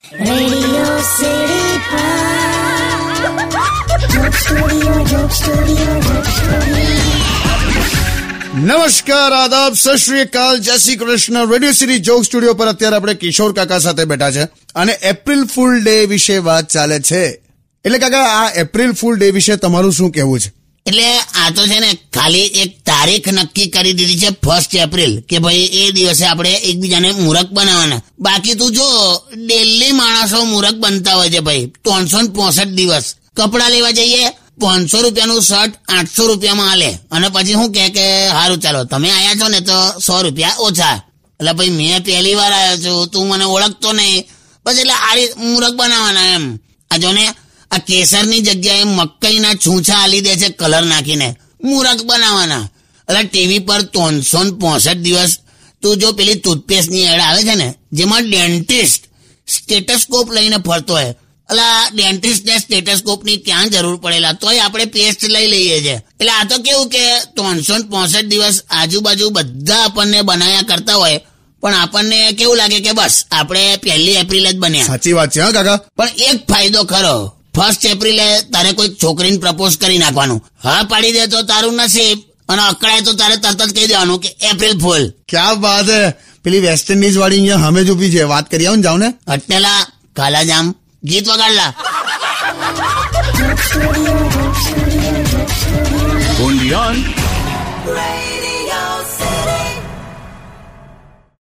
નમસ્કાર આદાબ સત શ્રી અકાલ જય Shri Krishna. Radio city joke studio પર અત્યારે આપણે કિશોર કાકા સાથે બેઠા છે અને એપ્રિલ ફૂલ ડે વિશે વાત ચાલે છે. એટલે કાકા આ એપ્રિલ ફૂલ ડે વિશે તમારું શું કહેવું છે? એટલે આ તો છે ને ખાલી એક તારીખ નક્કી કરી દીધી છે ફર્સ્ટ એપ્રિલ કે ભાઈ એ દિવસે આપણે એકબીજાને મૂરખ બનાવવાના. બાકી તું જો ડેલી માણસો મૂરખ બનતા હોય છે ભાઈ. ત્રણસો ને પોસઠ દિવસ. કપડા લેવા જઈએ, પાંચસો રૂપિયાનું શર્ટ આઠસો રૂપિયામાં આલે અને પછી શું કે કે સારું ચાલો, તમે આયા છો ને તો સો રૂપિયા ઓછા. એટલે ભાઈ, મેં પહેલી વાર આવ્યો છું, તું મને ઓળખતો નહીં. પછી એટલે આ રીત મૂરખ બનાવવાના એમ. આ જો ને, આ કેસરની જગ્યાએ મકઈના છૂછા આલી દે છે, કલર નાખીને. મૂરખ બનાવવાના. એટલે ટીવી પર ત્રણસો પોસઠ દિવસ તું જો પેલી ટૂથપેસ્ટની એડ આવે છે ને જેમાં ડેન્ટિસ્ટ સ્ટેટસ્કોપ લઈને ફરતો હોય. એટલે ડેન્ટિસ્ટ ને સ્ટેટસ્કોપની ક્યાં જરૂર પડેલા? તોય આપણે પેસ્ટ લઈ લઈએ છે. એટલે આ તો કેવું કે ત્રણસો પોસઠ દિવસ આજુબાજુ બધા આપણને બનાયા કરતા હોય પણ આપણને કેવું લાગે કે બસ આપણે પહેલી એપ્રિલ જ બન્યા. સાચી વાત છે હા કાકા? પણ એક ફાયદો ખરો ફર્સ્ટ એપ્રિલે તારે કોઈ છોકરીને પ્રપોઝ કરી નાખવાનું. હા પાડી દે તો તારું નસીબ. અને અકળાય તો તારે તરત જ કહી દેવાનું કે એપ્રિલ ફૂલ ક્યાં વાત હે? પેલી વેસ્ટ ઇન્ડિઝ વાળી અહીંયા હમે જ છે. વાત કરી આવો ને જાઓ ને. અટેલા કાલાજામ ગીત વગાડલા. Only on Radio